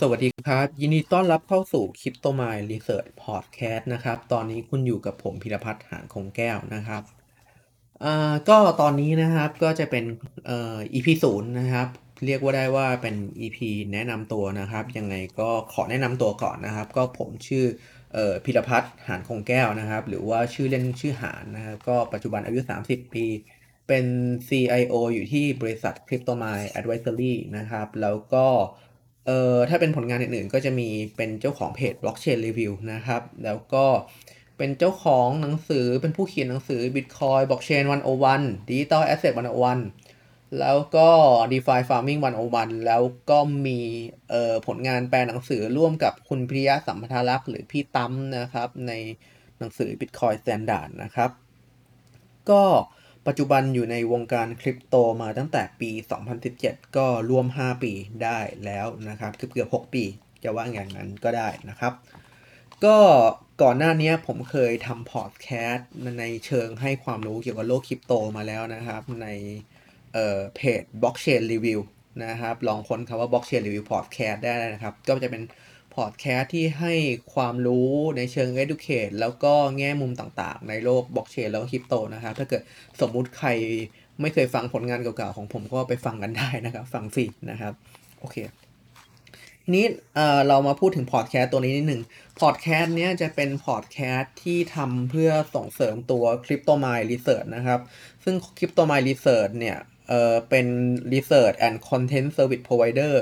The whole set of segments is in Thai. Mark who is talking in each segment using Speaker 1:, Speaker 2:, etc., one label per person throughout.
Speaker 1: สวัสดีครับ ยินดีต้อนรับเข้าสู่ Crypto Mind Research Podcast นะครับ ตอนนี้คุณอยู่กับผมพิรพัฒน์หานคงแก้วนะครับอ่าก็ตอนนี้นะครับก็จะเป็นเอ่อ EP ศูนย์นะครับ เรียกว่าได้ว่าเป็น EP แนะนำตัวนะครับ ยังไงก็ขอแนะนำตัวก่อนนะครับ ก็ผมชื่อเอ่อพิรพัฒน์หานคงแก้วนะครับ หรือว่าชื่อเล่นชื่อหานนะครับก็ปัจจุบันอายุ 30 ปีเป็น CIO อยู่ที่บริษัท CryptoMind Advisory นะครับ แล้วก็ เอ่อถ้าเป็นผลงานอื่นๆ ก็จะมีเป็นเจ้าของเพจ Blockchain Review นะครับ แล้วก็เป็นเจ้าของหนังสือเป็นผู้เขียนหนังสือ Bitcoin Blockchain 101 Digital Asset 101 แล้วก็ DeFi Farming 101 แล้วก็มีเอ่อผลงานแปลหนังสือร่วมกับคุณพิยะสัมพัทธลักษณ์หรือพี่ตั้มนะครับ ในหนังสือ Bitcoin Standard นะครับ ก็ ปัจจุบันอยู่ในวงการคริปโตมาตั้งแต่ปี 2017 ก็รวม 5 ปีได้แล้วนะครับเกือบเกือบ6 ปีจะว่าอย่างนั้นก็ได้นะครับ ก็ก่อนหน้านี้ผมเคยทำพอดแคสต์ในเชิงให้ความรู้เกี่ยวกับโลกคริปโตมาแล้วนะครับ ในเอ่อเพจ Blockchain Review นะครับ ลองค้นคำว่า Blockchain Review Podcast ได้นะครับ ก็จะเป็น พอดแคสต์ที่ให้ความรู้ในเชิง educate แล้วก็แง่มุมต่างๆ ในโลก Blockchain แล้วก็คริปโตนะครับ ถ้าเกิดสมมุติใครไม่เคยฟังผลงานเก่าๆของผมก็ไปฟังกันได้นะครับ ฟังฟรีนะครับ โอเคทีนี้เออเรามาพูดถึงพอดแคสต์ตัวนี้นิดหนึ่งพอดแคสต์เนี้ยจะเป็นพอดแคสต์ที่ทำเพื่อส่งเสริมตัว Crypto Mind Research นะครับ ซึ่ง Crypto Mind Research เนี่ยเออเป็น Research and Content Service Provider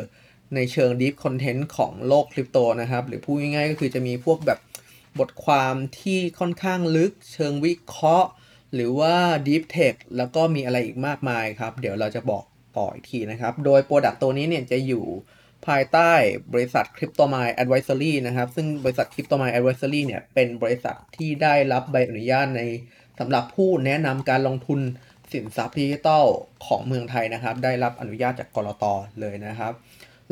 Speaker 1: ในเชิง Deep Content ของโลกคริปโตนะครับ หรือพูดง่ายๆก็คือจะมีพวกแบบบทความที่ค่อนข้างลึกเชิงวิเคราะห์ หรือว่า Deep Tech แล้วก็มีอะไรอีกมากมายครับ เดี๋ยวเราจะบอกต่ออีกทีนะครับ โดย Product ตัวนี้เนี่ยจะอยู่ภายใต้บริษัท CryptoMind Advisory นะครับ ซึ่งบริษัท CryptoMind Advisory เนี่ยเป็นบริษัทที่ได้รับใบอนุญาตในสำหรับผู้แนะนำการลงทุนสินทรัพย์ดิจิทัลของเมืองไทยนะครับ ได้รับอนุญาตจากกรตเลยนะครับ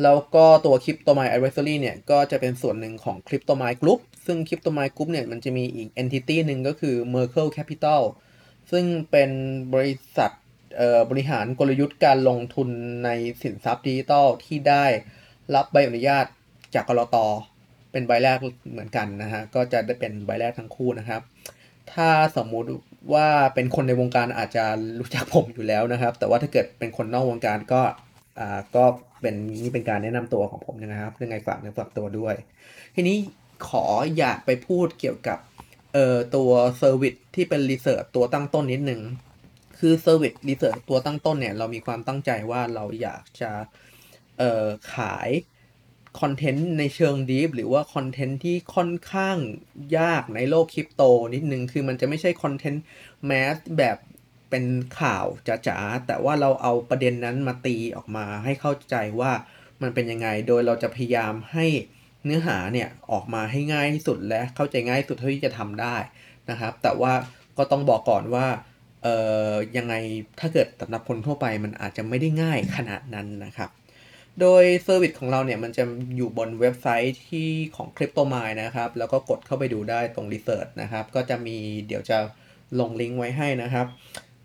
Speaker 1: แล้วก็ตัว CryptoMind Advisory เนี่ยก็จะเป็นส่วนหนึ่งของ CryptoMind Group ซึ่ง CryptoMind Group เนี่ยมันจะมีอีก entity หนึ่งก็คือ Merkle Capital ซึ่งเป็นบริษัทบริหารกลยุทธ์การลงทุนในสินทรัพย์ดิจิทัลที่ได้รับใบอนุญาตจากกรตเป็นใบแรกเหมือนกันนะฮะ ก็จะได้เป็นใบแรกทั้งคู่นะครับ ถ้าสมมุติว่าเป็นคนในวงการอาจจะรู้จักผมอยู่แล้วนะครับ แต่ว่าถ้าเกิดเป็นคนนอกวงการก็อ่าก็ เป็นนี่เป็นการแนะนำตัวของผมนะครับยังไงฝากเนื้อฝากตัวด้วย ทีนี้ขออยากไปพูดเกี่ยวกับเอ่อตัว service ที่เป็น research ตัวตั้งต้นนิดนึงคือ service research ตัวตั้งต้นเนี่ยเรามีความตั้งใจว่าเราอยากจะเอ่อขาย content ในเชิง deep หรือว่า content ที่ค่อนข้างยากในโลกคริปโตนิดนึง คือมันจะไม่ใช่ content mass แบบ เป็นข่าวจ๋าๆแต่ว่าเราเอาประเด็นนั้นมาตีออกมาให้เข้าใจว่ามันเป็นยังไง โดยเราจะพยายามให้เนื้อหาเนี่ยออกมาให้ง่ายที่สุดและเข้าใจง่ายที่สุดเท่าที่จะทำได้นะครับ แต่ว่าก็ต้องบอกก่อนว่าเอ่อยังไงถ้าเกิดสำหรับคนทั่วไปมันอาจจะไม่ได้ง่ายขนาดนั้นนะครับ โดย service ของเราเนี่ยมันจะอยู่บนเว็บไซต์ที่ของ CryptoMind นะครับ แล้วก็กดเข้าไปดูได้ตรง Research นะครับ ก็จะมีเดี๋ยวจะลงลิงก์ไว้ให้นะครับ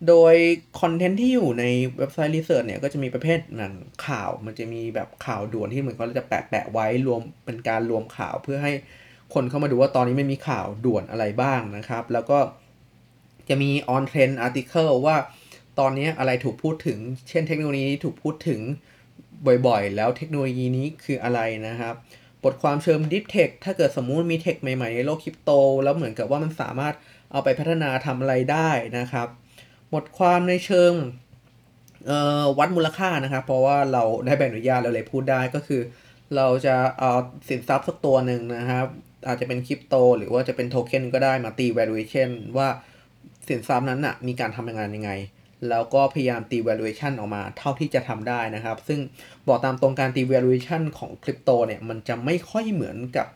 Speaker 1: โดยคอนเทนต์ที่อยู่ในเว็บไซต์ Research เนี่ยก็จะมีประเภทหนังข่าว มันจะมีแบบข่าวด่วนที่เหมือนเขาจะแปะแปะไว้รวมเป็นการรวมข่าวเพื่อให้คนเข้ามาดูว่าตอนนี้ไม่มีข่าวด่วนอะไรบ้างนะครับ แล้วก็จะมี on trend article ว่าตอนนี้อะไรถูกพูดถึง เช่นเทคโนโลยีถูกพูดถึงบ่อยๆ แล้วเทคโนโลยีนี้คืออะไรนะครับ บทความเชิง Deep Tech ถ้าเกิดสมมุติมีเทคใหม่ๆ ในโลกคริปโต แล้วเหมือนกับว่ามันสามารถเอาไปพัฒนาทำอะไรได้นะครับ บทความในเชิงวัดมูลค่านะครับ เพราะว่าเราได้ใบอนุญาตเราเลยพูดได้ก็คือ เราจะเอาสินทรัพย์สักตัวหนึ่งนะครับ อาจจะเป็นคริปโต หรือว่าจะเป็นโทเค็นก็ได้มาตี valuation ว่าสินทรัพย์นั้นน่ะมีการทำงานยังไง แล้วก็พยายามตี valuation ออกมาเท่าที่จะทำได้นะครับ ซึ่งบอกตามตรงการตี valuation ของคริปโตเนี่ยมันจะไม่ค่อยเหมือนกับ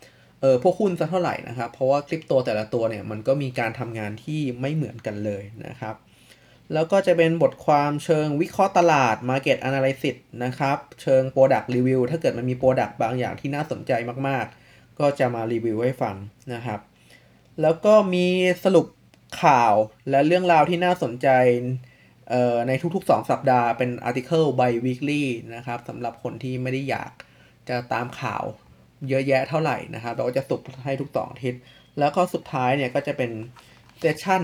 Speaker 1: เออพวกหุ้นสักเท่าไหร่นะครับ เพราะว่าคริปโตแต่ละตัวเนี่ยมันก็มีการทำงานที่ไม่เหมือนกันเลยนะครับ แล้วก็จะเป็นบทความเชิงวิเคราะห์ตลาด Market Analysis นะครับ เชิง Product Review ถ้าเกิดมันมี Product บางอย่างที่น่าสนใจมากๆ ก็จะมารีวิวให้ฟังนะครับ แล้วก็มีสรุปข่าวและเรื่องราวที่น่าสนใจในทุกๆ 2 สัปดาห์เป็น article by weekly นะครับสำหรับคนที่ไม่ได้อยากจะตามข่าวเยอะแยะเท่าไหร่นะครับ เราก็จะสรุปให้ทุกสองอาทิตย์แล้วก็สุดท้ายเนี่ยก็จะเป็น session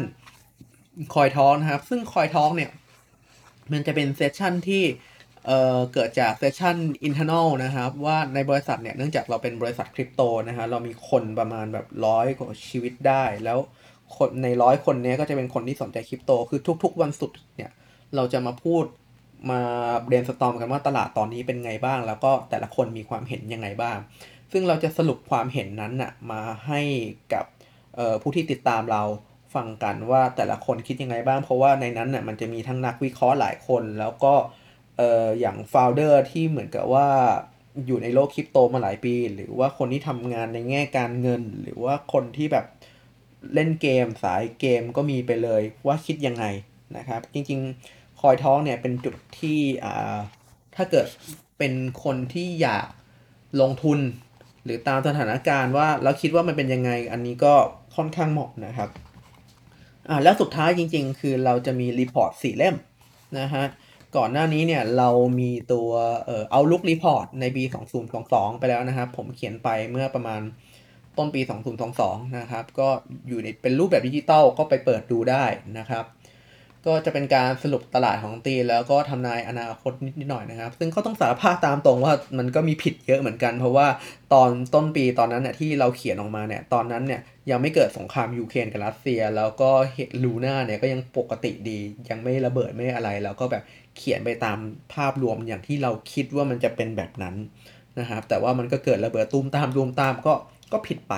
Speaker 1: Coin Talk นะครับ ซึ่ง Coin Talk เนี่ย มันจะเป็น session ที่เอ่อเกิดจากเซสชั่น internal นะครับ ว่าในบริษัทเนี่ยเนื่องจากเราเป็นบริษัทคริปโตนะฮะเรามีคนประมาณแบบร้อยกว่าชีวิตได้ แล้วคนในร้อยคนนี้ก็จะเป็นคนที่สนใจคริปโต คือทุก ๆ วันศุกร์เนี่ยเราจะมาพูดมาเบรนสตอมกันว่าตลาดตอนนี้เป็นไงบ้าง แล้วก็แต่ละคนมีความเห็นยังไงบ้าง ซึ่งเราจะสรุปความเห็นนั้นน่ะมาให้กับผู้ที่ติดตามเรา ฟังกันว่าแต่ละคนคิดยังไงบ้าง เพราะว่าในนั้นน่ะมันจะมีทั้งนักวิเคราะห์หลายคน แล้วก็เอออย่างโฟลเดอร์ที่เหมือนกับว่าอยู่ในโลกคริปโตมาหลายปี หรือว่าคนที่ทำงานในแง่การเงิน หรือว่าคนที่แบบเล่นเกมสายเกมก็มีไปเลยว่าคิดยังไงนะครับ จริงๆ Coin Talk เนี่ยเป็นจุดที่อ่าถ้าเกิดเป็นคนที่อยากลงทุน หรือตามสถานการณ์ว่าแล้วคิดว่ามันเป็นยังไงอันนี้ก็ค่อนข้างเหมาะนะครับ อ่าแล้วสุดท้ายจริง ๆ คือเราจะมี report สี่เล่มนะฮะก่อนหน้านี้เนี่ยเรามีตัวเอ่อ outlook report ในปี 2022 ไปแล้วนะครับ ผมเขียนไปเมื่อประมาณต้นปี 2022 นะครับ ก็อยู่ในเป็นรูปแบบดิจิตอลก็ไปเปิดดูได้นะครับ ก็จะเป็นการสรุปตลาดของตีแล้วก็ทำนายอนาคตนิดหน่อยนะครับ ซึ่งเขาต้องสารภาพตามตรงว่ามันก็มีผิดเยอะเหมือนกัน เพราะว่าตอนต้นปีตอนนั้นเนี่ยที่เราเขียนออกมาเนี่ยตอนนั้นเนี่ยยังไม่เกิดสงครามยูเครนกับรัสเซีย แล้วก็เฮลูน่าเนี่ยก็ยังปกติดี ยังไม่ระเบิดไม่อะไร แล้วก็แบบเขียนไปตามภาพรวมอย่างที่เราคิดว่ามันจะเป็นแบบนั้นนะครับแต่ว่ามันก็เกิดระเบิดตุ้มตามตุ้มตามก็ก็ผิดไป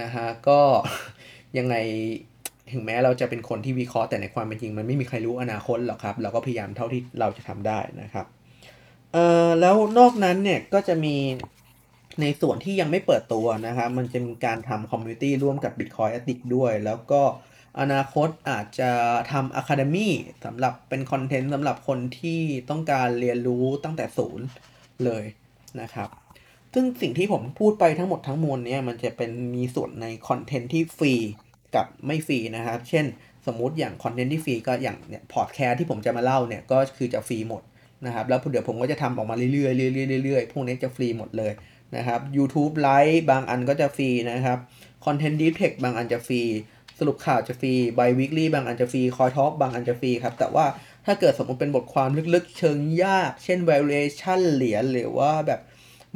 Speaker 1: นะฮะก็ยังไง ถึงแม้เราจะเป็นคนที่วิเคราะห์แต่ในความเป็นจริง มันไม่มีใครรู้อนาคตหรอกครับ เราก็พยายามเท่าที่เราจะทำได้นะครับเอ่อแล้วนอกนั้นเนี่ยก็จะมีในส่วนที่ยังไม่เปิดตัวนะครับ มันจะมีการทำคอมมูนิตี้ร่วมกับ Bitcoin Addict ด้วย แล้วก็อนาคตอาจจะทำ Academy สำหรับเป็นคอนเทนต์สำหรับคนที่ต้องการเรียนรู้ตั้งแต่ศูนย์เลยนะครับ ซึ่งสิ่งที่ผมพูดไปทั้งหมดทั้งมวลเนี่ยมันจะเป็นมีส่วนใน content ที่ฟรี กับไม่ฟรีนะครับ เช่นสมมุติอย่าง content ที่ฟรีก็อย่างเนี่ยพอดแคสต์ที่ผมจะมาเล่าเนี่ยก็คือจะฟรีหมดนะครับแล้วเดี๋ยวผมก็จะทำออกมาเรื่อยๆเรื่อยๆเรื่อยๆพวกนี้จะฟรีหมดเลยนะครับ YouTube ไลฟ์บางอันก็จะฟรีนะครับ content deep tech บางอันจะฟรีสรุปข่าวจะฟรี bi-weekly บางอันจะฟรี Coin Talk บางอันจะฟรีครับแต่ว่าถ้าเกิดสมมติเป็นบทความลึกๆ เชิงยาก เช่น valuation เหรียญหรือว่าแบบ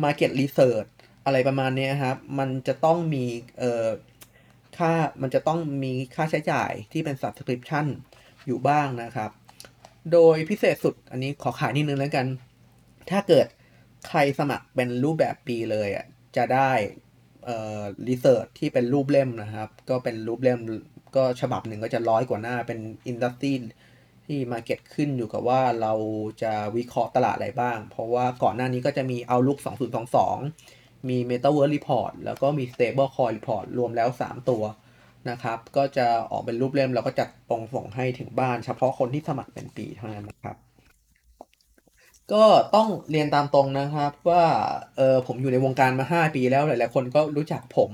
Speaker 1: market research อะไรประมาณนี้ครับ มันจะต้องมีเอ่อ ค่ามันจะต้องมีค่าใช้จ่ายที่เป็น subscription อยู่บ้างนะครับ โดยพิเศษสุดอันนี้ขอขายนิดนึงแล้วกัน ถ้าเกิดใครสมัครเป็นรูปแบบปีเลยอะจะได้เอ่อรีเสิร์ชที่เป็นรูปเล่มนะครับ ก็เป็นรูปเล่มก็ฉบับหนึ่งก็จะร้อยกว่าหน้าเป็นอินดัสทรีที่มาเก็ตขึ้นอยู่กับว่าเราจะวิเคราะห์ตลาดอะไรบ้าง เพราะว่าก่อนหน้านี้ก็จะมีเอาลุก2022 มี Metaverse Report แล้วก็มี Stable Coin Report รวมแล้ว 3 ตัวนะครับ ก็จะออกเป็นรูปเล่มเราก็จัดตรงส่งให้ถึงบ้าน เฉพาะคนที่สมัครเป็นปีเท่านั้นนะครับ ก็ต้องเรียนตามตรงนะครับว่าเออผมอยู่ในวงการมา 5 ปีแล้วหลายๆคนก็รู้จักผม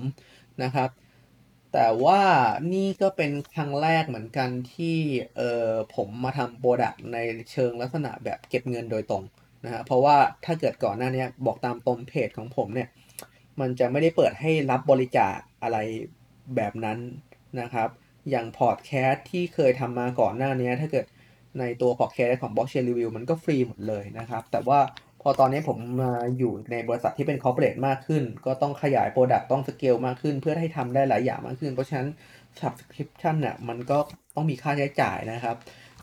Speaker 1: นะครับ แต่ว่านี่ก็เป็นครั้งแรกเหมือนกันที่เออผมมาทำ product ในเชิงลักษณะแบบเก็บเงินโดยตรง นะฮะเพราะว่าถ้าเกิดก่อนหน้านี้บอกตามตรงเพจของผมเนี่ย มันจะไม่ได้เปิดให้รับบริจาคอะไรแบบนั้นนะครับ อย่างพอดแคสต์ที่เคยทำมาก่อนหน้านี้ ถ้าเกิดในตัวพอดแคสต์ของ Blockchain Review มันก็ฟรีหมดเลยนะครับ แต่ว่าพอตอนนี้ผมมาอยู่ในบริษัทที่เป็น corporate มากขึ้น ก็ต้องขยาย product ต้องสเกลมากขึ้น เพื่อให้ทำได้หลายอย่างมากขึ้น เพราะฉะนั้น Subscription เนี่ยมันก็ต้องมีค่าใช้จ่ายนะครับ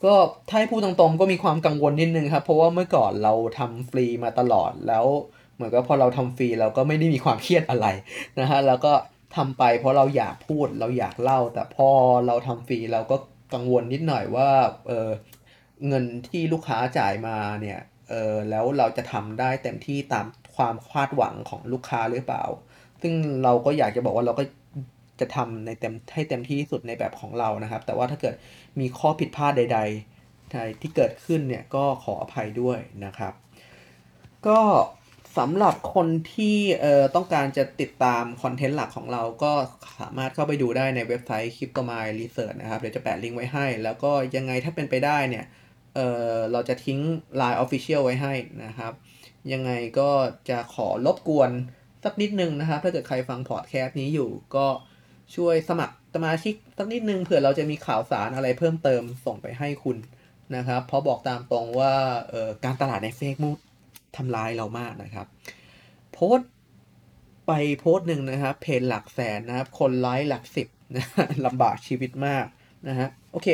Speaker 1: ก็ถ้าให้พูดตรงๆก็มีความกังวลนิดนึงครับ เพราะว่าเมื่อก่อนเราทำฟรีมาตลอดแล้วเหมือนกับพอเราทำฟรีเราก็ไม่ได้มีความเครียดอะไรนะฮะแล้วก็ทำไปเพราะเราอยากพูดเราอยากเล่า แต่พอเราทำฟรีเราก็กังวลนิดหน่อยว่าเออเงินที่ลูกค้าจ่ายมาเนี่ยเออแล้วเราจะทำได้เต็มที่ตามความคาดหวังของลูกค้าหรือเปล่า ซึ่งเราก็อยากจะบอกว่าเราก็ จะทำในเต็มให้เต็มที่ที่สุดในแบบของเรานะครับ แต่ว่าถ้าเกิดมีข้อผิดพลาดใด ๆ ที่เกิดขึ้นเนี่ยก็ขออภัยด้วยนะครับ ก็สำหรับคนที่เอ่อต้องการจะติดตามคอนเทนต์หลักของเราก็สามารถเข้าไปดูได้ในเว็บไซต์ Cryptomine Research นะครับ เดี๋ยวจะแปะลิงก์ไว้ให้ แล้วก็ยังไงถ้าเป็นไปได้เนี่ยเอ่อเราจะทิ้ง Line Official ไว้ให้นะครับ ยังไงก็จะขอรบกวนสักนิดนึงนะครับ ถ้าเกิดใครฟังพอดแคสต์นี้อยู่ก็ ช่วยสมัครสมาชิกสักนิดนึงเผื่อเราจะมีข่าวสารอะไรเพิ่มเติมส่งไปให้คุณนะครับเพราะบอกตามตรงว่าการตลาดใน Facebook ทำลายเรามากนะครับ โพสต์ไปโพสต์หนึ่งนะครับเพจหลักแสนนะครับ คนไลค์หลักสิบนะลำบากชีวิตมากนะฮะโอเค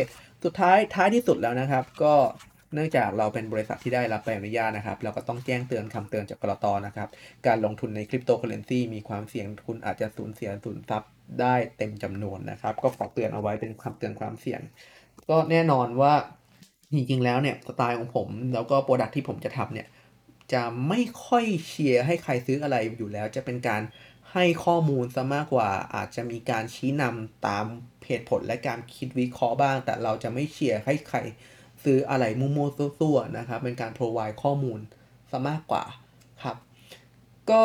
Speaker 1: สุดท้ายท้ายที่สุดแล้วนะครับ ก็เนื่องจากเราเป็นบริษัทที่ได้รับใบอนุญาตนะครับ เราก็ต้องแจ้งเตือนคำเตือนจากกลตนะครับ การลงทุนในคริปโตเคอเรนซีมีความเสี่ยงคุณอาจจะสูญเสียสินทรัพย์ ได้เต็มจำนวนนะครับ ก็ขอเตือนเอาไว้เป็นคำเตือนความเสี่ยง ก็แน่นอนว่าจริงๆแล้วเนี่ยสไตล์ของผมแล้วก็ product ที่ผมจะทำเนี่ยจะไม่ค่อยเชียร์ให้ใครซื้ออะไรอยู่แล้ว จะเป็นการให้ข้อมูลซะมากกว่า อาจจะมีการชี้นำตามเหตุผลและการคิดวิเคราะห์บ้าง แต่เราจะไม่เชียร์ให้ใครซื้ออะไรมั่วๆซั่วๆนะครับ เป็นการ provide ข้อมูลซะมากกว่าครับ ก็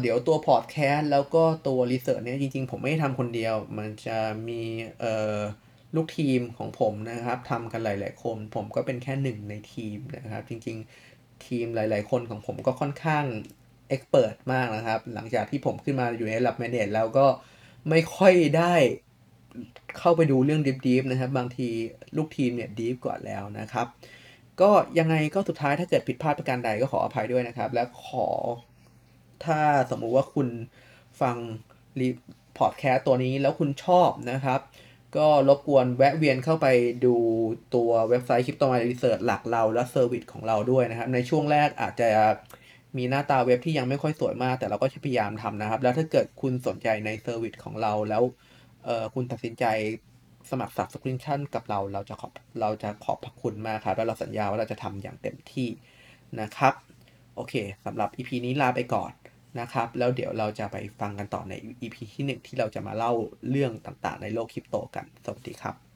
Speaker 1: เดี๋ยวตัวพอดแคสต์แล้วก็ตัว research เนี่ยจริงๆ ผมไม่ได้ทำคนเดียว มันจะมีเอ่อลูกทีมของผมนะครับทำกันหลาย ๆ คน ผมก็เป็นแค่หนึ่งในทีมนะครับ จริง ๆ ทีมหลาย ๆ คนของผมก็ค่อนข้างexpert มากนะครับ หลังจากที่ผมขึ้นมาอยู่ในระดับ manage แล้วก็ไม่ค่อยได้เข้าไปดูเรื่อง deep ๆนะครับ บางทีลูกทีมเนี่ย deep กว่าแล้วนะครับ ก็ยังไงก็สุดท้ายถ้าเกิดผิดพลาดประการใดก็ขออภัยด้วยนะครับ และขอ ถ้าสมมุติว่าคุณฟังรีพอดแคสต์ตัวนี้แล้วคุณชอบนะครับ ก็รบกวนแวะเวียนเข้าไปดูตัวเว็บไซต์ Cryptomind Research หลักเราและ service ของเราด้วยนะครับ ในช่วงแรกอาจจะมีหน้าตาเว็บที่ยังไม่ค่อยสวยมาก แต่เราก็พยายามทำนะครับ แล้วถ้าเกิดคุณสนใจใน service ของเราแล้วคุณตัดสินใจสมัคร Subscription กับเราเราจะขอบเราจะขอบพระคุณมากครับแล้วเราสัญญาว่าเราจะทำอย่างเต็มที่นะครับ โอเคสำหรับ EP นี้ลาไปก่อน นะครับ แล้วเดี๋ยวเราจะไปฟังกันต่อใน EP ที่ 1 ที่เราจะมาเล่าเรื่องต่างๆ ในโลกคริปโตกัน สวัสดีครับ